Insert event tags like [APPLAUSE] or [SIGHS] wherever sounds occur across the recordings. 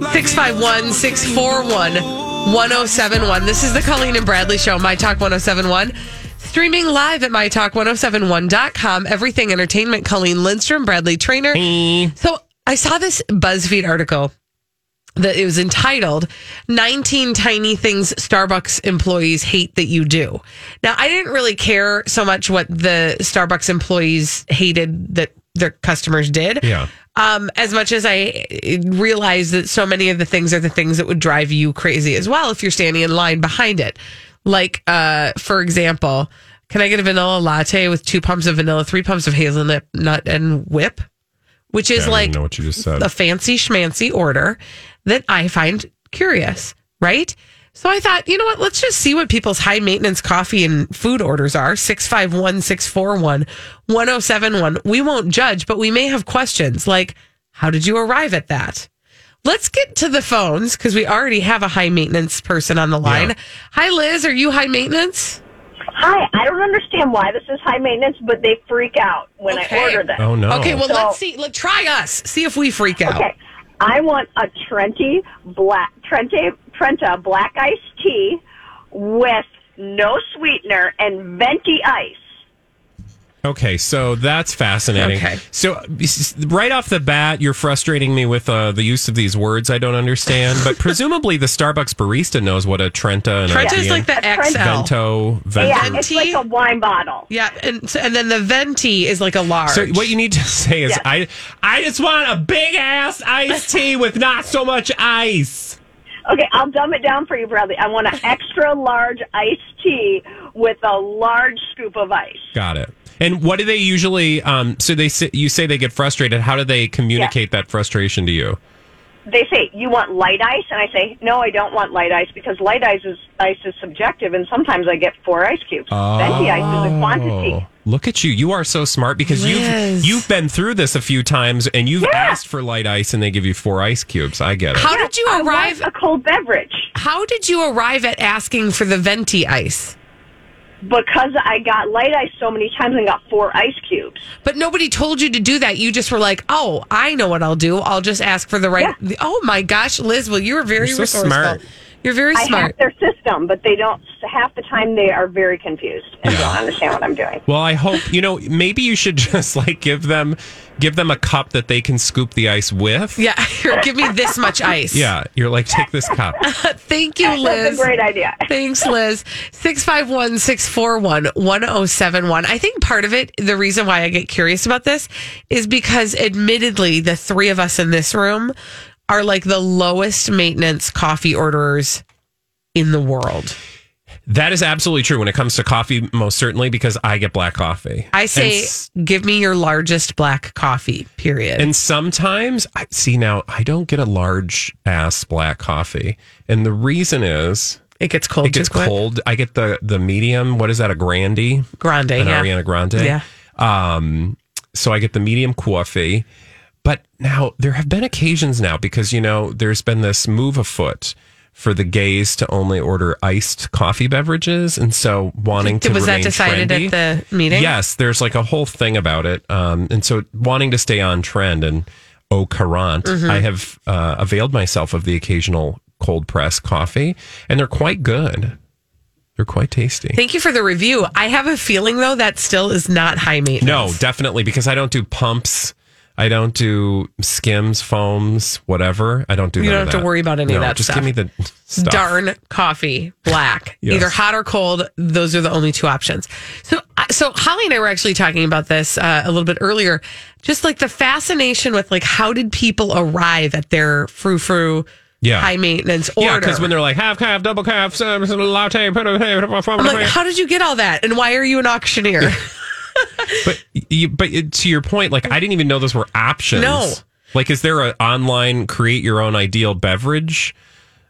651 641 1071. This is the Colleen and Bradley Show, My Talk 1071. Streaming live at MyTalk1071.com. Everything Entertainment. Colleen Lindstrom, Bradley Traynor. So I saw this BuzzFeed article that it was entitled 19 tiny things Starbucks employees hate that you do. Now, I didn't really care so much what the Starbucks employees hated that their customers did. Yeah. Um, as much as I realize that so many of the things are the things that would drive you crazy as well if you're standing in line behind it. Like, uh, for example, can I get a vanilla latte with two pumps of vanilla, three pumps of hazelnut nut and whip? Which is don't like know what you just said. a fancy schmancy order that I find curious, right? So I thought, you know what? Let's just see what people's high maintenance coffee and food orders are. 651 641 1071. We won't judge, but we may have questions like, how did you arrive at that? Let's get to the phones because we already have a high maintenance person on the line. Yeah. Hi, Liz. Are you high maintenance? Hi, I don't understand why this is high maintenance, but they freak out when Okay. I order them. oh no. Okay, well, So- let's see. Let, try us. See if we freak out. Okay, I want a Trenta black Trente Trenta black iced tea with no sweetener and venti ice. Okay, so that's fascinating. Okay. So right off the bat, you're frustrating me with uh, the use of these words I don't understand. But [LAUGHS] presumably, the Starbucks barista knows what a Trenta and Trenta is like the Trent- XL. Vento. Vento. Yeah, it's like a wine bottle. Yeah, and and then the venti is like a large. So what you need to [LAUGHS] say is, Yes. I I just want a big ass iced tea with not so much ice. Okay, I'll dumb it down for you, Bradley. I want an [LAUGHS] extra large iced tea with a large scoop of ice. Got it. And what do they usually? Um, so they say, you say they get frustrated. How do they communicate that frustration to you? They say, "You want light ice?" And I say, "No, I don't want light ice because light ice is ice is subjective, and sometimes I get four ice cubes. Venti ice is a quantity." Look at you! You are so smart because Liz. you've you've been through this a few times, and you've asked for light ice, and they give you four ice cubes. I get it. How did you I arrive? want a cold beverage How did you arrive at asking for the venti ice? because I got light ice so many times and got four ice cubes. But nobody told you to do that. You just were like, "Oh, I know what I'll do. I'll just ask for the right." Oh my gosh, Liz! Well, you were very You're so resourceful. smart. You're very I smart. have their system, but they don't. Half the time, they are very confused and don't understand what I'm doing. Well, I hope you know. Maybe you should [LAUGHS] just like give them give them a cup that they can scoop the ice with. yeah, [LAUGHS] give me this much ice. Yeah, you're like take this cup. [LAUGHS] Thank you, That's Liz. a great idea. Thanks, Liz. 651 641 1071. I think part of it, the reason why I get curious about this is because, admittedly, the three of us in this room are like the lowest maintenance coffee orderers in the world. That is absolutely true when it comes to coffee, most certainly because I get black coffee. I say, s- give me your largest black coffee, period. And sometimes I see now I don't get a large ass black coffee. And the reason is it gets cold it gets too quick. cold. I get the the medium, what is that, a grande? Grande, An yeah. Ariana Grande. Yeah. Um so I get the medium coffee. But now there have been occasions now because you know there's been this move afoot for the gays to only order iced coffee beverages and so wanting to Was that decided trendy. at the meeting? Yes, there's like a whole thing about it. Um, and so wanting to stay on trend and au courant, Mm-hmm. I have uh, availed myself of the occasional cold press coffee, and they're quite good. They're quite tasty. Thank you for the review. I have a feeling though that still is not high maintenance. No, definitely because I don't do pumps. I don't do skims, foams, whatever. I don't do. That. You don't have to worry about any of that Just stuff. give me the stuff. darn coffee black Yes. either hot or cold those are the only two options so so holly and i were actually talking about this uh, a little bit earlier just like the fascination with like how did people arrive at their frou frou Yeah. high maintenance order Yeah, because when they're like half calf, double calf, uh, latte, put a I'm like, how did you get all that and why are you an auctioneer But you, but to your point, like I didn't even know those were options. No. Like, is there an online create your own ideal beverage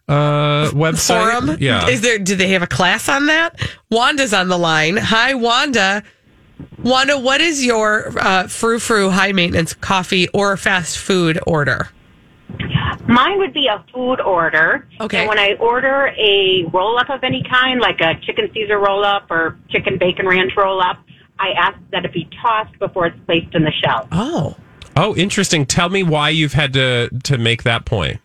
uh website? forum Yeah. is there do they have a class on that wanda's on the line hi wanda wanda what is your uh, frou frou high maintenance coffee or fast food order Mine would be a food order. Okay. And when I order a roll up of any kind, like a chicken Caesar roll up or chicken bacon ranch roll up, I ask that it be tossed before it's placed in the shell. oh oh, interesting. Tell me why you've had to to make that point.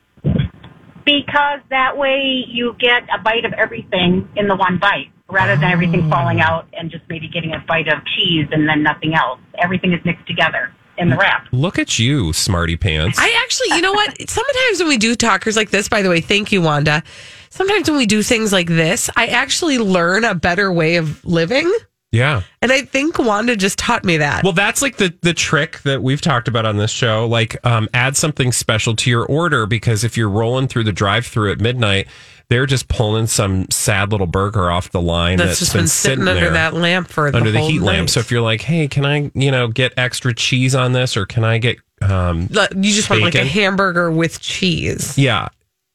Because that way you get a bite of everything in the one bite rather than everything falling ah. out and just maybe getting a bite of cheese and then nothing else. Everything is mixed together in the wrap. Look at you, smarty pants. I actually, you know what? Sometimes when we do talkers like this, by the way, thank you, Wanda. Sometimes when we do things like this, I actually learn a better way of living. Yeah. And I think Wanda just taught me that. Well, that's like the the trick that we've talked about on this show. Like, um, add something special to your order because if you're rolling through the drive-through at midnight, they're just pulling some sad little burger off the line that's just been sitting, under there that lamp for the under the whole heat lamp. So if you're like, hey, can I, you know, get extra cheese on this, or can I get, um, you just want like a hamburger with cheese. yeah,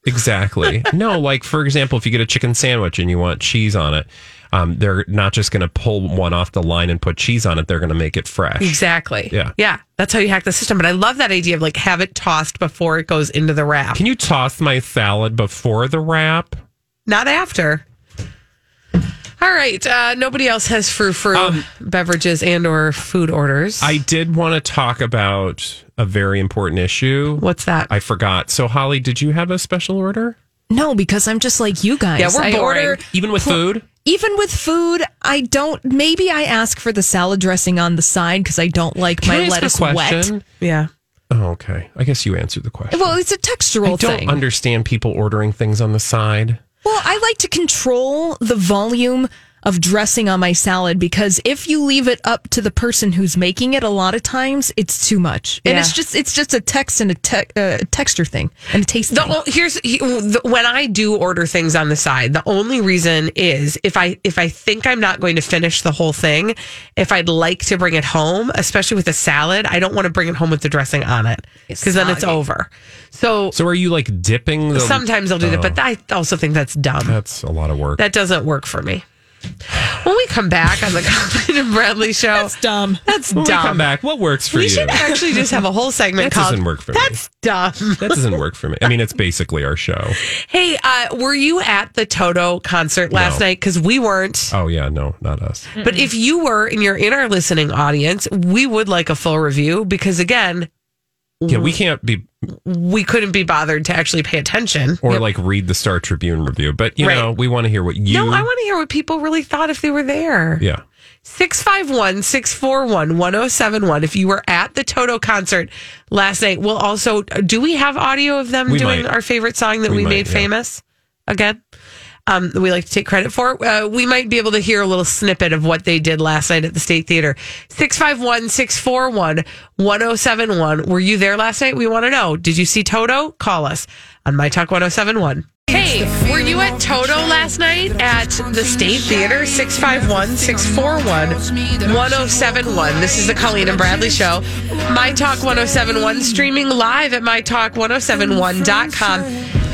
exactly. [LAUGHS] no, like for example, if you get a chicken sandwich and you want cheese on it. Um, they're not just going to pull one off the line and put cheese on it. They're going to make it fresh. Exactly. Yeah. Yeah. That's how you hack the system. But I love that idea of like have it tossed before it goes into the wrap. Can you toss my salad before the wrap? Not after. All right. Uh, nobody else has frou frou beverages and or food orders. Um, I did want to talk about a very important issue. What's that? I forgot. So, Holly, did you have a special order? No, because I'm just like you guys. Yeah, we're I boring. order Even with food? Even with food. I don't. Maybe I ask for the salad dressing on the side because I don't like Can my lettuce wet. yeah. Oh, okay. I guess you answered the question. Well, it's a textural thing. I don't thing. understand people ordering things on the side. Well, I like to control the volume of dressing on my salad because if you leave it up to the person who's making it, a lot of times it's too much, and Yeah. it's just it's just a text and a te- uh, texture thing and a taste The, thing. o- here's he- the, when I do order things on the side. The only reason is if I if I think I'm not going to finish the whole thing, if I'd like to bring it home, especially with a salad, I don't want to bring it home with the dressing on it because then it's over. So, So, are you like dipping the. sometimes I'll do that, but I also think that's dumb. That's a lot of work. That doesn't work for me. When we come back on the Colleen and Bradley show, that's dumb. That's when dumb. we come back, what works for you? we you? should actually just have a whole segment That called doesn't work for me. That's dumb. that doesn't work for me. I mean, it's basically our show. Hey, uh, were you at the Toto concert last No. night? Because we weren't. Oh, yeah. No, not us. But if you were and you're in our listening audience, we would like a full review because again, Yeah, we can't be we couldn't be bothered to actually pay attention. or like read the Star Tribune review, but you Right. know, we want to hear what you. no, I want to hear what people really thought if they were there. Yeah. 651 641 1071. If you were at the Toto concert last night, we'll also, do we have audio of them We doing might. our favorite song that we, We might, made yeah. famous again? Um, we like to take credit for. Uh, we might be able to hear a little snippet of what they did last night at the State Theater. 651 641 1071. Were you there last night? We want to know. Did you see Toto? Call us on My Talk 1071. Hey, were you at Toto last night at the State Theater? 651 641 1071. This is the Colleen and Bradley Show. My Talk 1071, streaming live at MyTalk1071.com.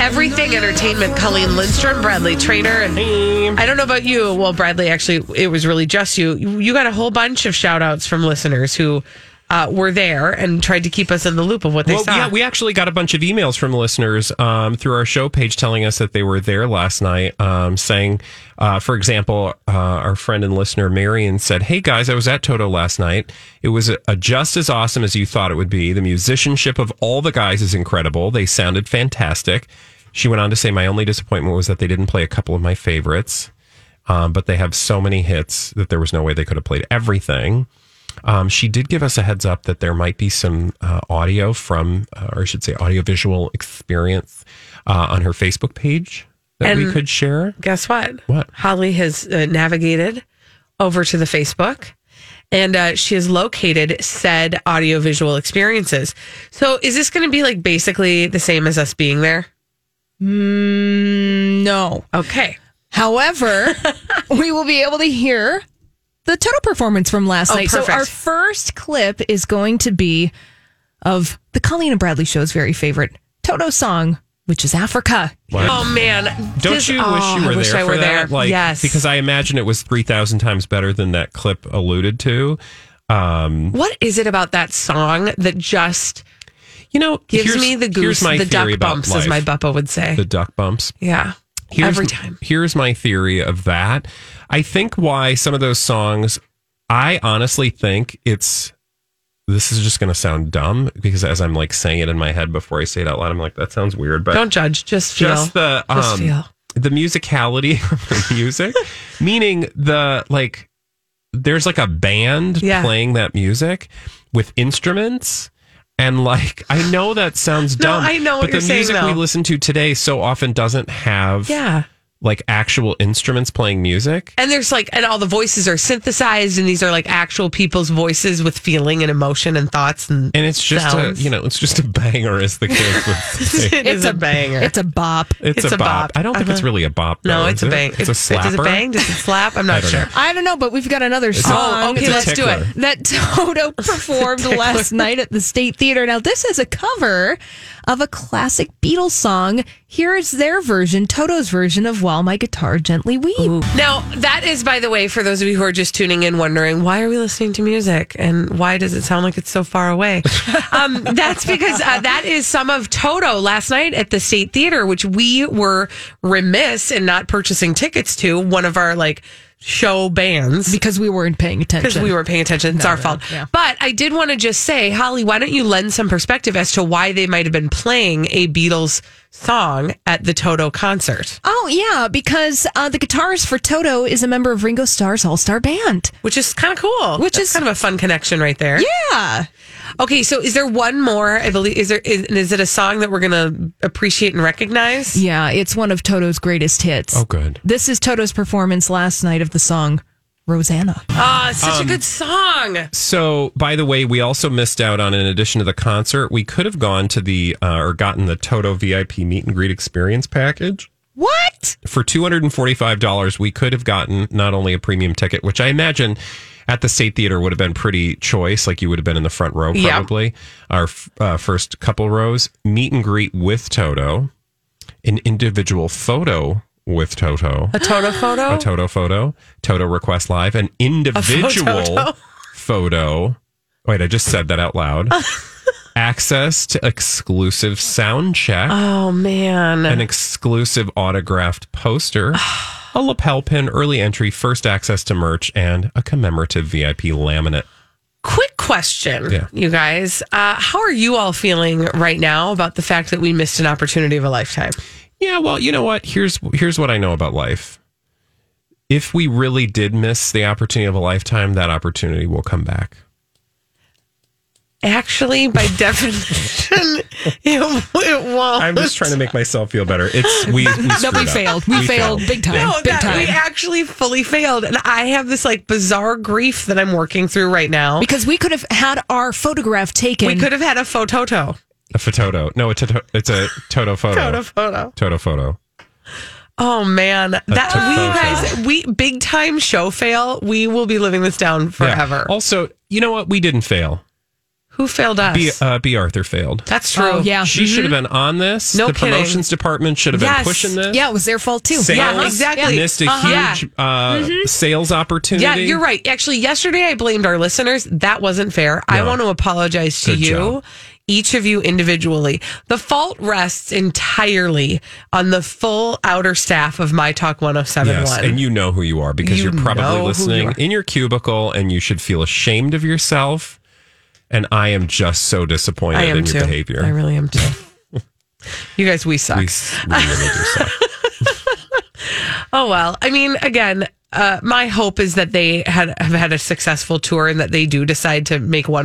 Everything Entertainment, Colleen Lindstrom, Bradley Traynor. And I don't know about you. Well, Bradley, actually, it was really just you. You got a whole bunch of shout outs from listeners who uh, were there and tried to keep us in the loop of what they well, saw. yeah, we actually got a bunch of emails from listeners um, through our show page telling us that they were there last night, um, saying, uh, for example, uh, our friend and listener Marion said, "Hey guys, I was at Toto last night. It was a, a just as awesome as you thought it would be. The musicianship of all the guys is incredible. They sounded fantastic." She went on to say, "My only disappointment was that they didn't play a couple of my favorites." um, but they have so many hits that there was no way they could have played everything. Um, she did give us a heads up that there might be some uh, audio from, uh, or I should say, audiovisual experience uh, on her Facebook page that we could share. Guess what? What? Holly has uh, navigated over to the Facebook and uh, she has located said audiovisual experiences. So is this going to be like basically the same as us being there? Mm, no. Okay. However, [LAUGHS] we will be able to hear the Toto performance from last Oh, night. So our first clip is going to be of the Colleen and Bradley show's very favorite Toto song, which is Africa. What? Oh man, Don't This- you oh, wish you were I wish there I for were that? there. Like, yes, because I imagine it was three thousand times better than that clip alluded to. Um, what is it about that song that just you know, gives me the here's goose, my the theory duck about bumps, as my life. buppa would say? the duck bumps. yeah, Here's, every time. Here's my theory of that. I think why some of those songs, I honestly think it's. This is just going to sound dumb because as I'm like saying it in my head before I say it out loud, I'm like, that sounds weird. But Don't judge, just feel. just the Just um, feel. the musicality [LAUGHS] of the music, meaning the like, there's like a band Yeah. playing that music with instruments. And like, I know that sounds dumb. No. I know what but the music we listen to today so often doesn't have yeah. Like actual instruments playing music. And there's like, and all the voices are synthesized, and these are like actual people's voices with feeling and emotion and thoughts and And it's just sounds. a, you know, it's just a banger, as the kids would [LAUGHS] say. it is a, banger. It's a bop. It's, a, bop. I don't think it's Uh-huh. really a bop. no, it's is a it? bang. It's, a slapper. Does it bang? Does it slap? I'm not don't sure. know. I don't know, but we've got another a- song okay, It's a let's do it. that [LAUGHS] Toto performed [LAUGHS] last night at the State Theater. Now, this is a cover of a classic Beatles song. Here is their version, Toto's version of While My Guitar Gently Weeps. Now, that is, by the way, for those of you who are just tuning in, wondering why are we listening to music and why does it sound like it's so far away? [LAUGHS] um, that's because uh, that is some of Toto last night at the State Theater, which we were remiss in not purchasing tickets to. One of our like show bands Because we weren't paying attention. because we weren't paying attention. It's our fault. yeah. But I did want to just say, Holly, why don't you lend some perspective as to why they might have been playing a Beatles song at the Toto concert, Oh, yeah, because uh, the guitarist for Toto is a member of Ringo Starr's All Star Band. which is kind of cool. Which That's is- kind of a fun connection right there. Yeah. Okay, so is there one more? I believe is there is, is it a song that we're gonna appreciate and recognize? Yeah, it's one of Toto's greatest hits. Oh, good. This is Toto's performance last night of the song Rosanna. Ah, it's such Um, a good song. So, by the way, we also missed out on, in addition to the concert, we could have gone to the, uh, or gotten the Toto VIP meet and greet experience package. What? For $245, we could have gotten not only a premium ticket, which I imagine at the State Theater would have been pretty choice, like you would have been in the front row Yeah. probably, our f- uh, first couple rows, meet and greet with Toto, an individual photo with Toto. A Toto photo. a Toto photo, Toto request live, an individual photo. photo. Wait, I just said that out loud. [LAUGHS] Access to exclusive sound check, oh man. an exclusive autographed poster, [SIGHS] a lapel pin, early entry, first access to merch, and a commemorative VIP laminate. Quick question, Yeah. you guys. Uh, how are you all feeling right now about the fact that we missed an opportunity of a lifetime? Yeah, well, you know what? Here's here's what I know about life. If we really did miss the opportunity of a lifetime, that opportunity will come back. Actually, by [LAUGHS] definition, it, it won't. I'm just trying to make myself feel better. It's [LAUGHS] we, we No, we up. failed. We, failed, big time. No, big that time. we actually fully failed, and I have this like bizarre grief that I'm working through right now. because we could have had our photograph taken. we could have had a phototo. A photo. No, it's a, to- it's a Toto photo. [LAUGHS] Toto photo. Toto photo. Oh man, that we guys, we big time show fail. We will be living this down Yeah. forever. Also, you know what? We didn't fail. Who failed us? B, uh, B. Arthur failed. That's true. Oh, yeah. She should have been on this. No the kidding. promotions department should have Yes. been pushing this. yeah, it was their fault too. Sales Yeah, exactly. Missed a Uh-huh. huge uh, sales opportunity. Yeah, you're right. Actually, yesterday I blamed our listeners. That wasn't fair. I want to apologize to Good you, job. Each of you individually. The fault rests entirely on the full outer staff of My Talk 1071. Yes, and you know who you are because You are probably who you listening in your cubicle and you should feel ashamed of yourself. And I am just so disappointed in your behavior. I really am too. [LAUGHS] you guys, we suck. we, we really do suck. [LAUGHS] [LAUGHS] Oh well, I mean, again, uh, my hope is that they had have had a successful tour and that they do decide to make one.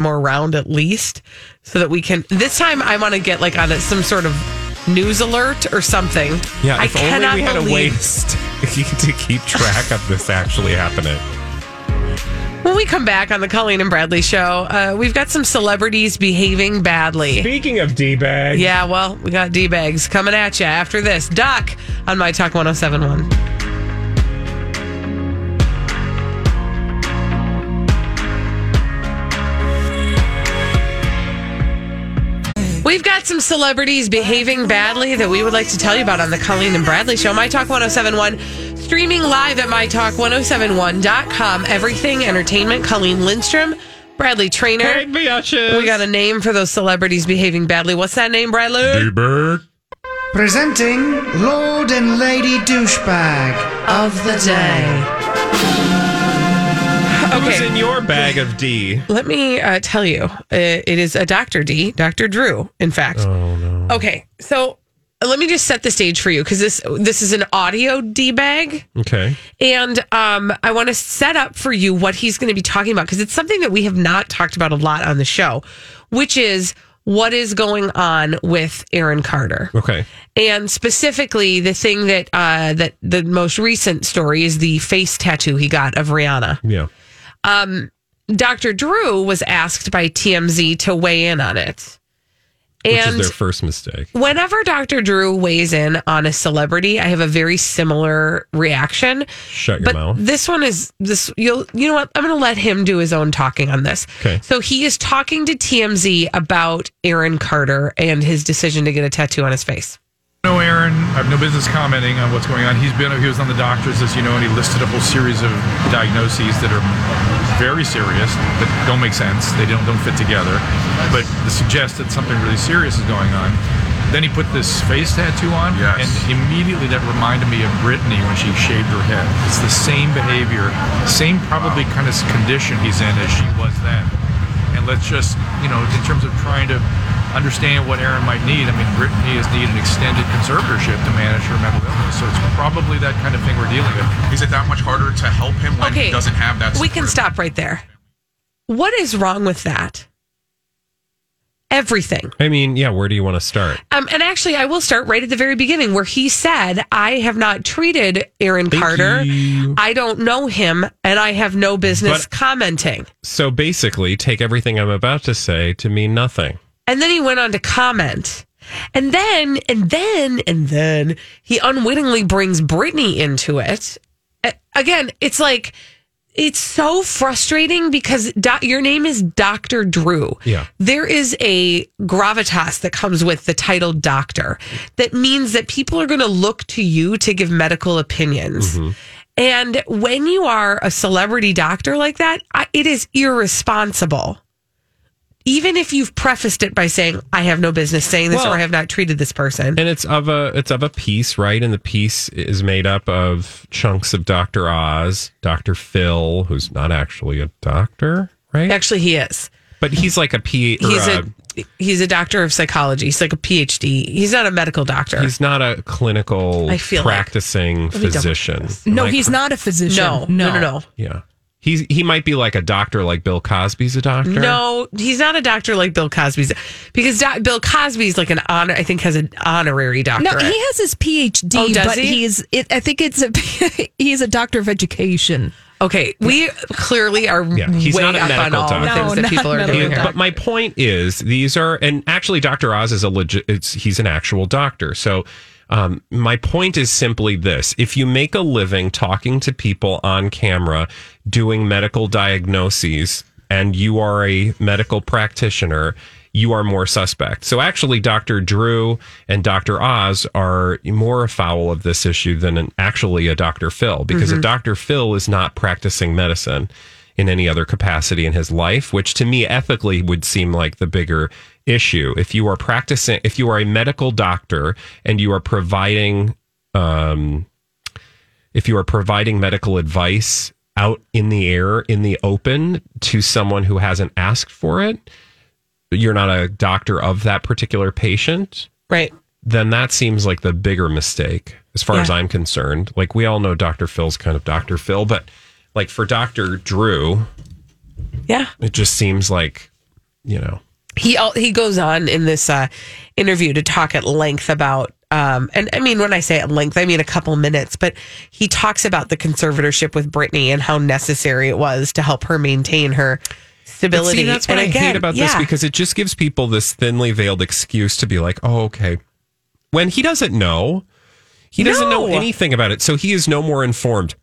more round at least so that we can this time i want to get like on a, some sort of news alert or something Yeah, I if only cannot we had a way [LAUGHS] to, keep track of this actually happening. when we come back on the colleen and bradley show uh, we've got some celebrities behaving badly Speaking of D bags. yeah well we got d-bags coming at you after this doc on my talk 1071 got some celebrities behaving badly that we would like to tell you about on the Colleen and Bradley Show. My Talk 1071, streaming live at MyTalk1071.com. Everything Entertainment. Colleen Lindstrom, Bradley Traynor. Hey, biatches. We got a name for those celebrities behaving badly. What's that name, Bradley? D-bag. Presenting Lord and Lady Douchebag of the day. Who's in your bag of D? Let me uh, tell you, uh, it is a Dr. D, Dr. Drew, in fact. Oh no. Okay, so let me just set the stage for you because this this is an audio D bag. Okay. And um, I want to set up for you what he's going to be talking about because it's something that we have not talked about a lot on the show, which is what is going on with Aaron Carter. Okay. And specifically, the thing that uh, that the most recent story is the face tattoo he got of Rihanna. Yeah. Um, Dr. Drew was asked by TMZ to weigh in on it. Which And is their first mistake. whenever Dr. Drew weighs in on a celebrity, I have a very similar reaction. Shut your but mouth. this one is this you'll you know what? I'm gonna let him do his own talking on this. Okay. So he is talking to TMZ about Aaron Carter and his decision to get a tattoo on his face. No, Aaron. I have no business commenting on what's going on. He's been he was on the doctors, as you know, and he listed a whole series of diagnoses that are very serious that don't make sense. They don't don't fit together, but suggest that something really serious is going on. Then he put this face tattoo on, Yes. and immediately that reminded me of Britney when she shaved her head. It's the same behavior, same probably kind of condition he's in as she was then. And let's just, you know, in terms of trying to understand what Aaron might need, I mean, Britney has needed an extended conservatorship to manage her mental illness. So it's probably that kind of thing we're dealing with. Is it that much harder to help him when Okay. he doesn't have that? We can stop right there. What is wrong with that? Everything. I mean, yeah, where do you want to start? Um, and actually, I will start right at the very beginning where he said, I have not treated Aaron Thank Carter. you. I don't know him, and I have no business But- commenting. So basically, take everything I'm about to say to mean nothing. And then he went on to comment. And then, and then, and then he unwittingly brings Britney into it. Again, it's like, it's so frustrating because doc, your name is Dr. Drew. Yeah. There is a gravitas that comes with the title doctor that means that people are going to look to you to give medical opinions. Mm-hmm. And when you are a celebrity doctor like that, I, it is irresponsible. Even if you've prefaced it by saying, I have no business saying this Well- or I have not treated this person. And it's of a it's of a piece, right? And the piece is made up of chunks of Dr. Oz, Dr. Phil, who's not actually a doctor, right? Actually, he is. But he's like a P. or He's a he's a doctor of psychology. He's like a PhD. He's not a medical doctor. He's not a clinical I feel practicing Let me double physician. No, Am I he's cor- not a physician. no, no, no, no. Yeah. He's he might be like a doctor, like Bill Cosby's a doctor. No, he's not a doctor like Bill Cosby's because doc, Bill Cosby's like an honor. I think has an honorary doctorate. No, he has his PhD, Oh, does but he? he's. It, I think it's a. [LAUGHS] he's a doctor of education. Okay, we clearly are Yeah, he's way not a up on medical all the doctor. things that people are doing here. But my point is, these are, and actually, Dr. Oz is a legit. It's he's an actual doctor. So, um, my point is simply this: if you make a living talking to people on camera, doing medical diagnoses, and you are a medical practitioner. You are more suspect. So actually, Dr. Drew and Dr. Oz are more afoul of this issue than an, actually a Dr. Phil, because a Dr. Phil is not practicing medicine in any other capacity in his life, which to me ethically would seem like the bigger issue. If you are practicing, if you are a medical doctor and you are providing, um, if you are providing medical advice out in the air, in the open to someone who hasn't asked for it, you're not a doctor of that particular patient, right? then that seems like the bigger mistake as far as I'm concerned. Like we all know Dr. Phil's kind of Dr. Phil, but like for Dr. Drew, Yeah, it just seems like, you know, he he goes on in this uh, interview to talk at length about um, and I mean when I say at length I mean a couple minutes but he talks about the conservatorship with Britney and how necessary it was to help her maintain her stability See, that's what and I again, hate about this because it just gives people this thinly veiled excuse to be like, oh, okay. When he doesn't know, he doesn't know anything about it. So he is no more informed.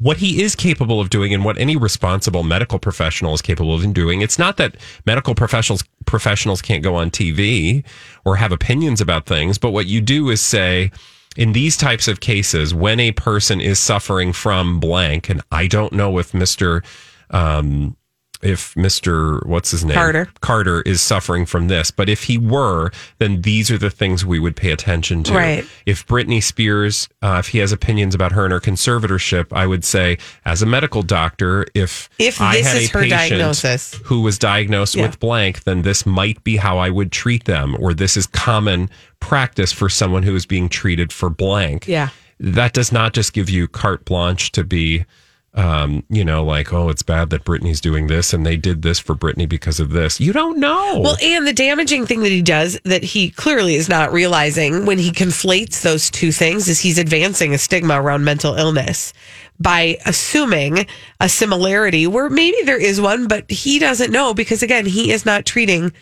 What he is capable of doing and what any responsible medical professional is capable of doing, it's not that medical professionals professionals can't go on TV or have opinions about things, but what you do is say, in these types of cases, when a person is suffering from blank, and I don't know if Mr. Um, if Mr. what's his name Carter. Carter is suffering from this, but if he were, then these are the things we would pay attention to. Right. If Britney Spears, uh, if he has opinions about her and her conservatorship, I would say, as a medical doctor, if If I this had is a her patient diagnosis. who was diagnosed Yeah. with blank, then this might be how I would treat them, or this is common practice for someone who is being treated for blank yeah that does not just give you carte blanche to be um, you know, like, oh, it's bad that Britney's doing this and they did this for Britney because of this. You don't know. Well, and the damaging thing that he does that he clearly is not realizing when he conflates those two things is he's advancing a stigma around mental illness by assuming a similarity where maybe there is one, but he doesn't know because again, he is not treating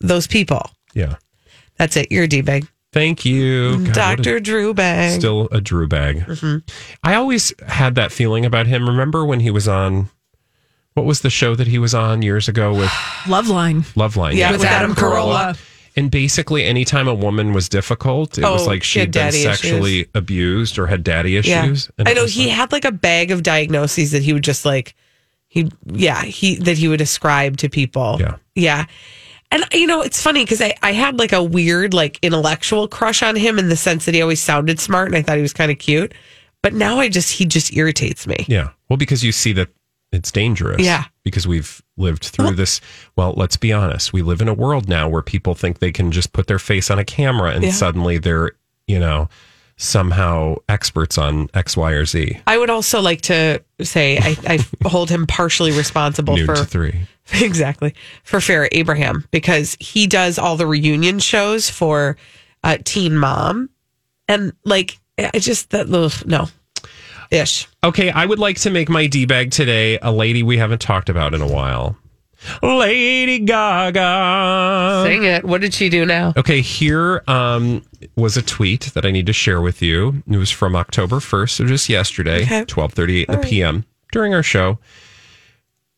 those people. yeah. That's it. You're a D bag. Thank you. God, what a- Dr. Drew Bag. Still a Drew bag. Mm-hmm. I always had that feeling about him. Remember when he was on, what was the show that he was on years ago with [SIGHS] Loveline. Loveline? Yeah, with Adam Carolla. And basically, anytime a woman was difficult, it was Oh, like she had been sexually issues. abused or had daddy issues. And I know he like- had like a bag of diagnoses that he would just like he yeah, he that he would ascribe to people. Yeah. Yeah. And you know, it's funny because I, I had like a weird, like intellectual crush on him in the sense that he always sounded smart and I thought he was kind of cute. But now I just he just irritates me. Yeah. Well, because you see that it's dangerous. Yeah. Because we've lived through this. Well, let's be honest. We live in a world now where people think they can just put their face on a camera and Yeah. suddenly they're, you know, somehow experts on X, Y, or Z. I would also like to say I, I [LAUGHS] hold him partially responsible Noon for to three. [LAUGHS] exactly for Farrah Abraham because he does all the reunion shows for uh, Teen Mom, and like I just that ugh, no ish. Okay. I would like to make my D bag today a lady we haven't talked about in a while. Lady Gaga. Sing it. What did she do now? Okay, here um, was a tweet that I need to share with you. It was from October 1st, so just yesterday, Okay. 12:38 in the PM during our show.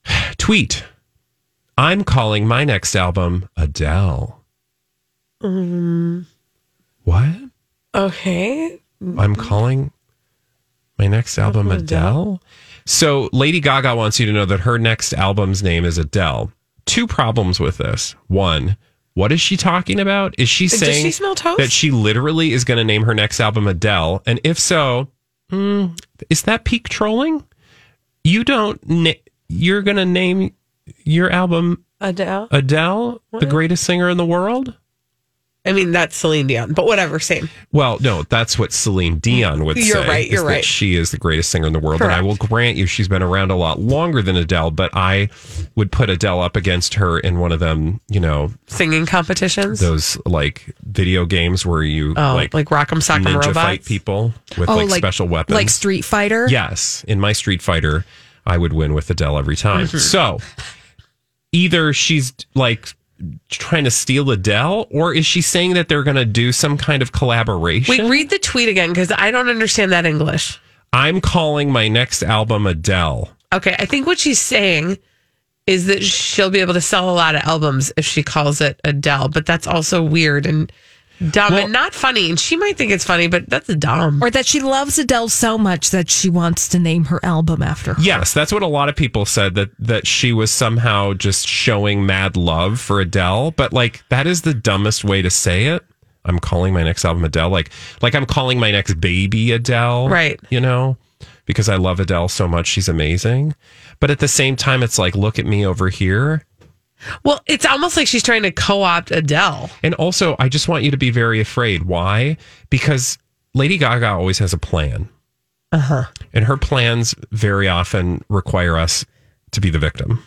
[SIGHS] Tweet: I'm calling my next album Adele. Um, What? okay. I'm calling my next album Adele. So Lady Gaga wants you to know that her next album's name is Adele. Two problems with this. One, what is she talking about? Is she saying she that she literally is going to name her next album Adele? And if so, hmm, is that peak trolling? You don't. Na- you're going to name your album Adele. Adele, the greatest singer in the world? I mean, that's Celine Dion, but whatever, same. Well, no, that's what Celine Dion would You're say. right, you're right. she is the greatest singer in the world. And I will grant you, she's been around a lot longer than Adele, but I would put Adele up against her in one of them, you know, Singing competitions. those like video games where you oh, like, like, Rock'em Sock'em ninja Robots. fight people with Oh, like, like- special weapons. Like Street Fighter? Yes, in my Street Fighter, I would win with Adele every time. Mhm. So either she's like trying to steal Adele, or is she saying that they're going to do some kind of collaboration? Wait, read the tweet again because I don't understand that English. I'm calling my next album Adele. Okay, I think what she's saying is that she'll be able to sell a lot of albums if she calls it Adele, but that's also weird and dumb and not funny. And she might think it's funny, but that's dumb. Or that she loves Adele so much that she wants to name her album after her. Yes, that's what a lot of people said that that she was somehow just showing mad love for Adele, but like that is the dumbest way to say it. I'm calling my next album Adele like like I'm calling my next baby Adele. Right. You know, because I love Adele so much, she's amazing. But at the same time it's like look at me over here. Well, it's almost like she's trying to co opt Adele. And also, I just want you to be very afraid. Why? Because Lady Gaga always has a plan. Uh huh. And her plans very often require us to be the victim.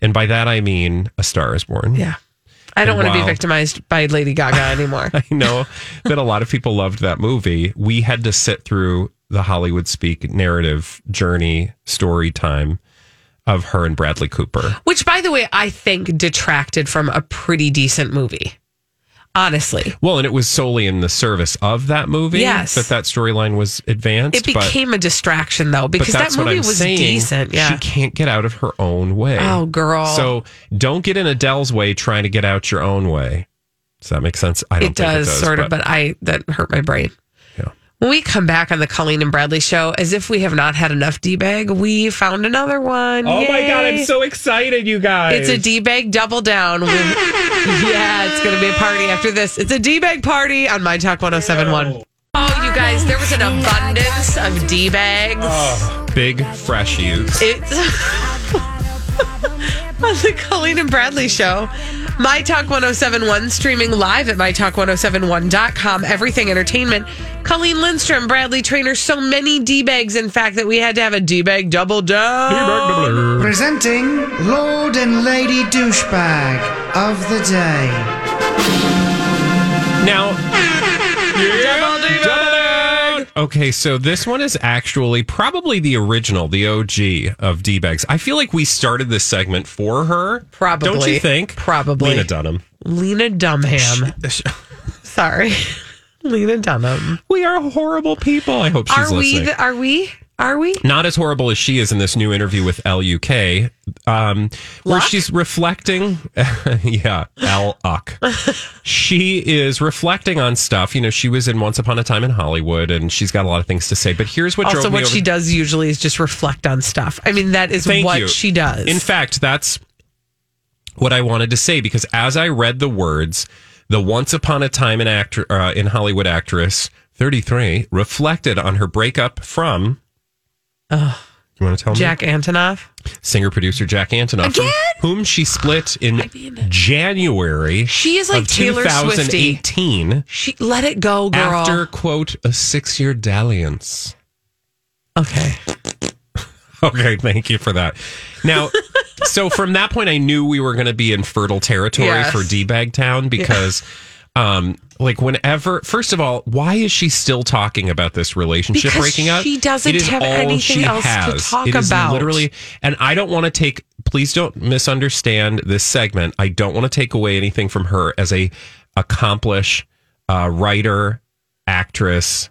And by that, I mean A Star is Born. Yeah. I don't And want to be victimized by Lady Gaga [LAUGHS] anymore. I know that a lot of people loved that movie. We had to sit through the Hollywood Speak narrative journey story time of her and Bradley Cooper. Which, by the way, I think detracted from a pretty decent movie. Honestly, Well, and it was solely in the service of that movie Yes. that that storyline was advanced. it but- became a distraction though because that movie was saying. decent. Yeah. She can't get out of her own way. Oh, girl. So don't get in Adele's way trying to get out your own way. Does that make sense? I don't it think does, it does sort of, but I that hurt my brain. Yeah. When we come back on the Colleen and Bradley show, as if we have not had enough D bag, we found another one. Oh my god, I'm so excited, you guys. It's a D bag double down. With, [LAUGHS] yeah, it's going to be a party after this. It's a D bag party on My Talk 1071. Oh, you guys, there was an abundance of D bags. Oh, big freshies. It's [LAUGHS] on the Colleen and Bradley show. My Talk 1071, streaming live at MyTalk1071.com. Everything Entertainment. Colleen Lindstrom, Bradley Traynor, so many D bags, in fact, that we had to have a D bag double down. Presenting Lord and Lady Douchebag of the Day. Now, Okay, so this one is actually probably the original, the OG of D bags. I feel like we started this segment for her. Probably. Don't you think? Probably. Lena Dunham. Lena Dunham. [LAUGHS] Sorry. [LAUGHS] Lena Dunham. We are horrible people. I hope she's Are we? listening. The, are we? Are we? Not as horrible as she is in this new interview with LUK, um, where she's reflecting. [LAUGHS] yeah, L Uck. she is reflecting on stuff. You know, she was in Once Upon a Time in Hollywood, and she's got a lot of things to say. But here's what also, what over- she does usually is just reflect on stuff. I mean, that is Thank what you. she does. In fact, that's what I wanted to say because as I read the words, the Once Upon a Time in actor uh, in Hollywood actress 33 reflected on her breakup from. Ugh. You want to tell me? Jack Antonoff. singer producer Jack Antonoff, from whom she split in January. She is like Taylor Swifty. 2018. She let it go, girl. After quote a six year dalliance. Okay. [LAUGHS] Okay, thank you for that. Now, [LAUGHS] so from that point, I knew we were going to be in fertile territory Yes. for D Bag Town because, um, like, whenever, first of all, why is she still talking about this relationship Because breaking up? she doesn't have anything else to talk about. Literally, and I don't want to take. Please don't misunderstand this segment. I don't want to take away anything from her as a accomplished uh, writer, actress,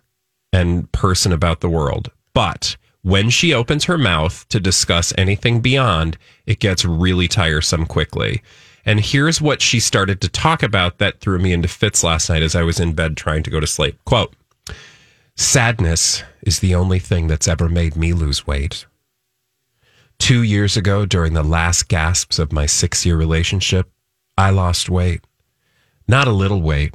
and person about the world. But when she opens her mouth to discuss anything beyond, it gets really tiresome quickly. And here's what she started to talk about that threw me into fits last night as I was in bed trying to go to sleep. Quote Sadness is the only thing that's ever made me lose weight. Two years ago, during the last gasps of my six year relationship, I lost weight. Not a little weight,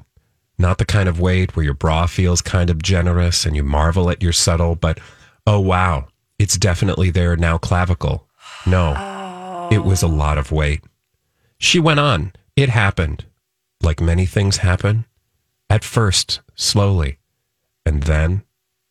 not the kind of weight where your bra feels kind of generous and you marvel at your subtle, but oh wow, it's definitely there now, clavicle. No, it was a lot of weight. She went on. It happened. like many things happen, at first slowly, and then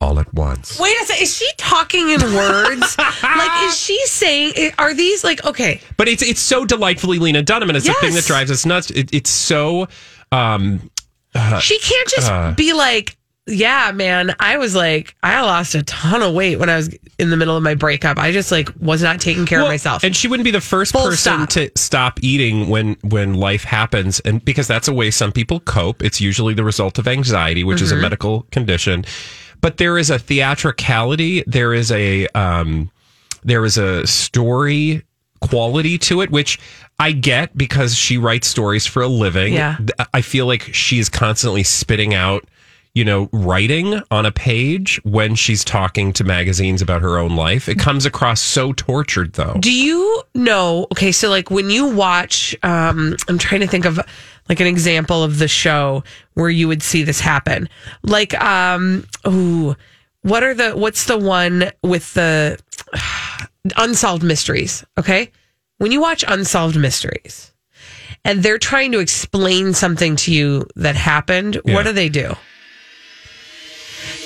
all at once. Wait a second. Is she talking in words? [LAUGHS] like, is she saying, are these like, okay. But it's it's so delightfully Lena Dunham, and it's the thing that drives us nuts. It, it's so. Um, uh, She can't just uh, be like, yeah, man, I was like, I lost a ton of weight when I was in the middle of my breakup. I just like was not taking care of myself. And she wouldn't be the first Full person stop. to stop eating when when life happens, and because that's a way some people cope. It's usually the result of anxiety, which is a Mhm. medical condition. But there is a theatricality. There is a um, there is a story quality to it, which I get because she writes stories for a living. Yeah. I feel like she is constantly spitting out, you know, writing on a page when she's talking to magazines about her own life. It comes across so tortured, though. Do you know? Okay, so like when you watch, um, I'm trying to think of like an example of the show where you would see this happen. Like, um, ooh, what are the? What's the one with the [SIGHS] unsolved mysteries? Okay, when you watch unsolved mysteries, and they're trying to explain something to you that happened, Yeah. what do they do?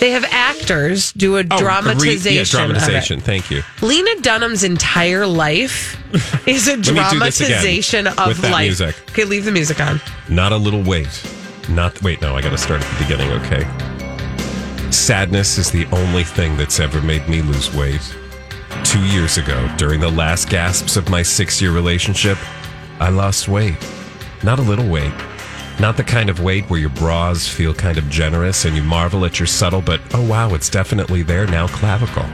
They have actors do a Oh, dramatization. re- yeah, dramatization. Thank you. Lena Dunham's entire life [LAUGHS] is a Let me do this again dramatization of life. music. Okay, leave the music on. Not a little weight. Not wait. No, I got to start at the beginning. Okay. Sadness is the only thing that's ever made me lose weight. Two years ago, during the last gasps of my six-year relationship, I lost weight. Not a little weight. Not the kind of weight where your bras feel kind of generous and you marvel at your subtle, but oh wow, it's definitely there now clavicle.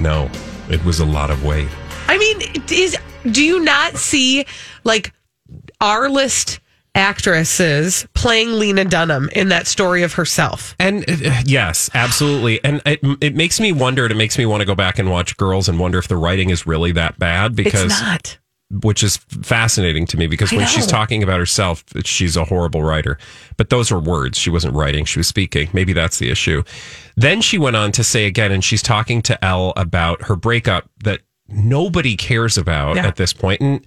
No, it was a lot of weight. I mean, is do you not see like our list actresses playing Lena Dunham in that story of herself? And uh, yes, absolutely. And it, it makes me wonder. It makes me want to go back and watch Girls and wonder if the writing is really that bad. Because it's not. Which is fascinating to me because when she's talking about herself, she's a horrible writer. But those were words. She wasn't writing, she was speaking. Maybe that's the issue. Then she went on to say again, and she's talking to Elle about her breakup that nobody cares about Yeah. at this point. point, And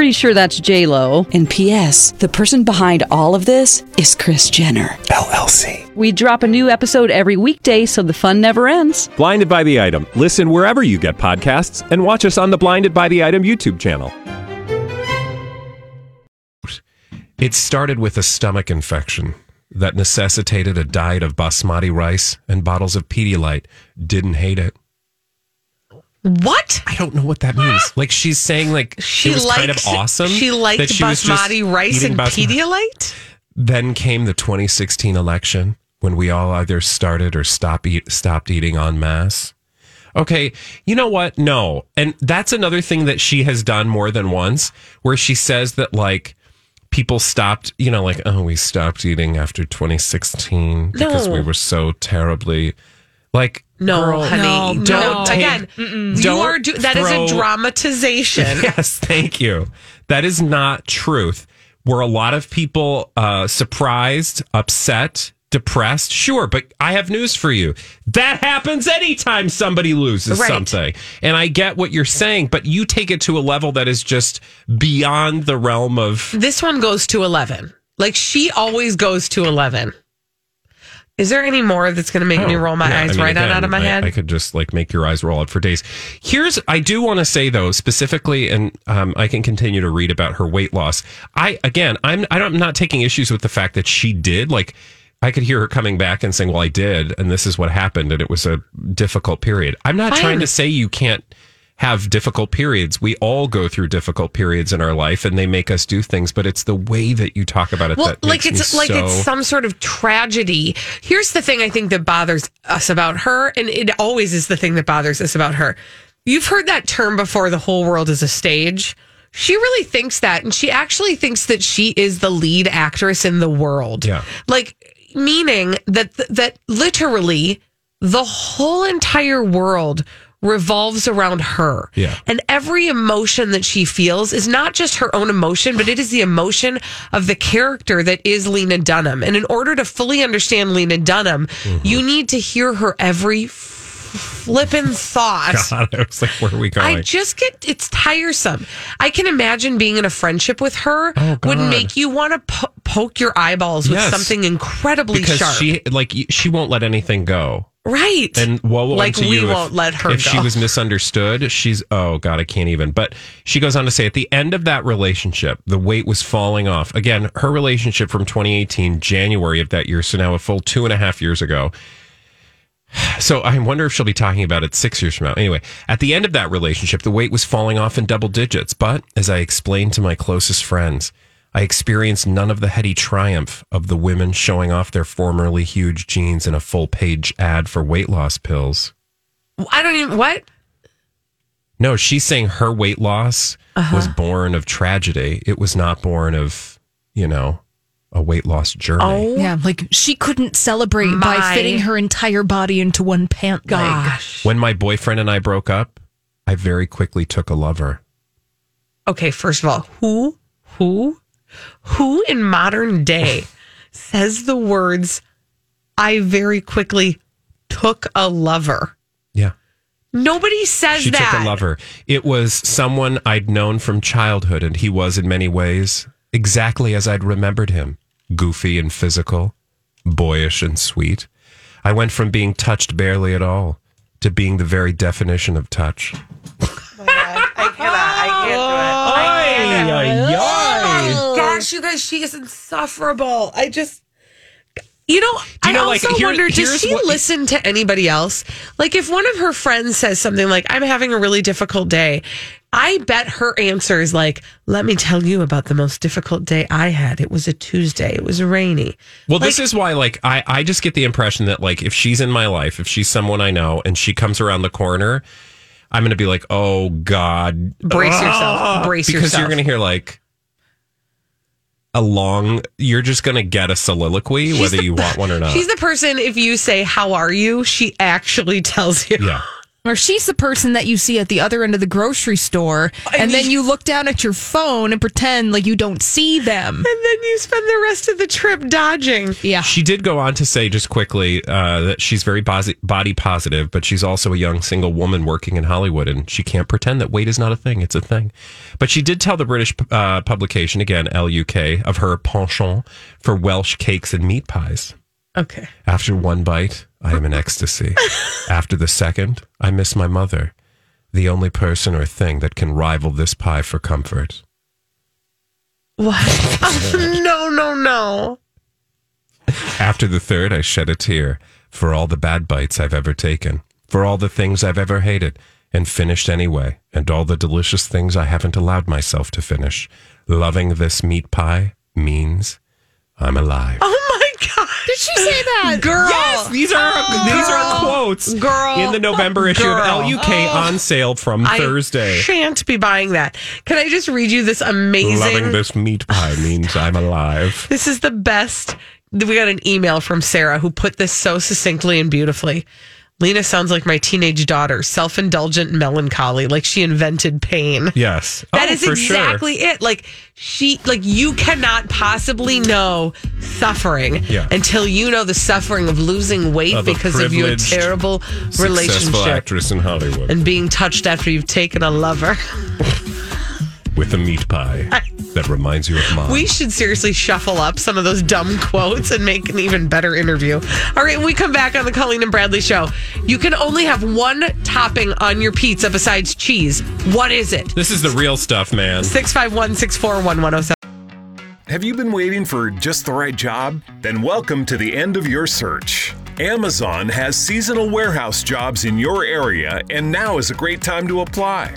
Pretty sure that's J Lo. And P.S. The person behind all of this is Kris Jenner LLC. We drop a new episode every weekday, so the fun never ends. Blinded by the item. Listen wherever you get podcasts, and watch us on the Blinded by the Item YouTube channel. It started with a stomach infection that necessitated a diet of basmati rice and bottles of Pedialyte. Didn't hate it. What? I don't know what that means. Like she's saying, like She was liked kind of awesome. She liked that she basmati rice and basma- Pedialyte. Then came the 2016 election when we all either started or stopped eat, stopped eating en masse. Okay, you know what? No, and that's another thing that she has done more than once, where she says that like people stopped, you know, like oh, we stopped eating after 2016 because No. we were so terribly like No, girl, honey. No, don't take- again. You don't are do- that is throw- a dramatization. [LAUGHS] yes, thank you. That is not truth. Were a lot of people uh, surprised, upset, depressed? Sure, but I have news for you. That happens anytime somebody loses Right. something. And I get what you're saying, but you take it to a level that is just beyond the realm of. This one goes to 11. Like she always goes to 11. Is there any more that's going to make me roll my Oh, Yeah, eyes I mean, right on again, out of my I- head? I could just like make your eyes roll out for days. Here's, I do want to say though, specifically, and um, I can continue to read about her weight loss. I, again, I'm, I don't, I'm not taking issues with the fact that she did. Like, I could hear her coming back and saying, well, I did, and this is what happened, and it was a difficult period. I'm not Fine. trying to say you can't have difficult periods. We all go through difficult periods in our life, and they make us do things, but it's the way that you talk about it well, that like makes it's me like so- it's some sort of tragedy. Here's the thing I think that bothers us about her, and it always is the thing that bothers us about her. You've heard that term before the whole world is a stage. She really thinks that, and she actually thinks that she is the lead actress in the world. Yeah. Like meaning that that literally the whole entire world revolves around her. Yeah. And every emotion that she feels is not just her own emotion, but it is the emotion of the character that is Lena Dunham. And in order to fully understand Lena Dunham, Mm-hmm. you need to hear her every f- flippin' thought. [LAUGHS] God, I was like, where are we going? I just get it's tiresome. I can imagine being in a friendship with her would Oh, God. make you want to po- poke your eyeballs with Yes. something incredibly because sharp. she like she won't let anything go. Right. And woe Like, unto we you if- won't let her If she was misunderstood, she's oh god, I can't even. But she goes on to say, at the end of that relationship, the weight was falling off. Again, her relationship from 2018, January of that year, so now a full two and a half years ago. [SIGHS] So I wonder if she'll be talking about it six years from now. Anyway, at the end of that relationship, the weight was falling off in double digits. But as I explained to my closest friends, I experienced none of the heady triumph of the women showing off their formerly huge jeans in a full page ad for weight loss pills. I don't even what? No, she's saying her weight loss Uh-huh. was born of tragedy. It was not born of, you know, a weight loss journey. Oh, Yeah, like she couldn't celebrate My- by fitting her entire body into one pant leg. gosh. When my boyfriend and I broke up, I very quickly took a lover. Okay, first of all, who, who, who in modern day says the words, I very quickly took a lover? Yeah. Nobody says She that. took a lover. It was someone I'd known from childhood, and he was in many ways exactly as I'd remembered him goofy and physical, boyish and sweet. I went from being touched barely at all to being the very definition of touch. Oh I cannot. I can't do it. I can't. Oh my gosh, you guys, she is insufferable. I just. You know, you know, I like, also here- wonder, does she what- listen to anybody else? Like, if one of her friends says something like, I'm having a really difficult day, I bet her answer is like, let me tell you about the most difficult day I had. It was a Tuesday. It was rainy. Well, this is why, like, I, I just get the impression that, like, if she's in my life, if she's someone I know and she comes around the corner, I'm going to be like, oh, God. Brace yourself. Ah! Brace because yourself. Because you're going to hear, like, a long, you're just going to get a soliloquy, She's whether the- you want one or not. [LAUGHS] She's the person, if you say, How are you? She actually tells you. yeah. Or she's the person that you see at the other end of the grocery store, and then you look down at your phone and pretend like you don't see them. And then you spend the rest of the trip dodging. Yeah. She did go on to say just quickly uh, that she's very body positive, but she's also a young single woman working in Hollywood, and she can't pretend that weight is not a thing. It's a thing. But she did tell the British uh, publication, again, Elle UK, of her penchant for Welsh cakes and meat pies. Okay. After one bite, I am in ecstasy. [LAUGHS] After the second, I miss my mother, the only person or thing that can rival this pie for comfort. What? [LAUGHS] no, no, no. After the third, I shed a tear for all the bad bites I've ever taken, for all the things I've ever hated and finished anyway, and all the delicious things I haven't allowed myself to finish. Loving this meat pie means I'm alive. Oh. Did she say that? Girl. Yes, these are oh. these are quotes Girl. in the November issue Girl. of Elle UK oh. on sale from I Thursday. shan't be buying that. Can I just read you this amazing? Loving this meat pie means I'm alive. [LAUGHS] This is the best. We got an email from Sarah who put this so succinctly and beautifully. Lena sounds like my teenage daughter, self indulgent melancholy, like she invented pain. Yes, That Oh, is for sure. exactly it. Like she, like you cannot possibly know suffering Yeah. until you know the suffering of losing weight Of because of your terrible relationship actress in Hollywood and being touched after you've taken a lover. [LAUGHS] with a meat pie that reminds you of mom. We should seriously shuffle up some of those dumb quotes and make an even better interview. All right, when we come back on the Colleen and Bradley show, you can only have one topping on your pizza besides cheese. What is it? This is the real stuff, man. 651 641 107. Have you been waiting for just the right job? Then welcome to the end of your search. Amazon has seasonal warehouse jobs in your area, and now is a great time to apply.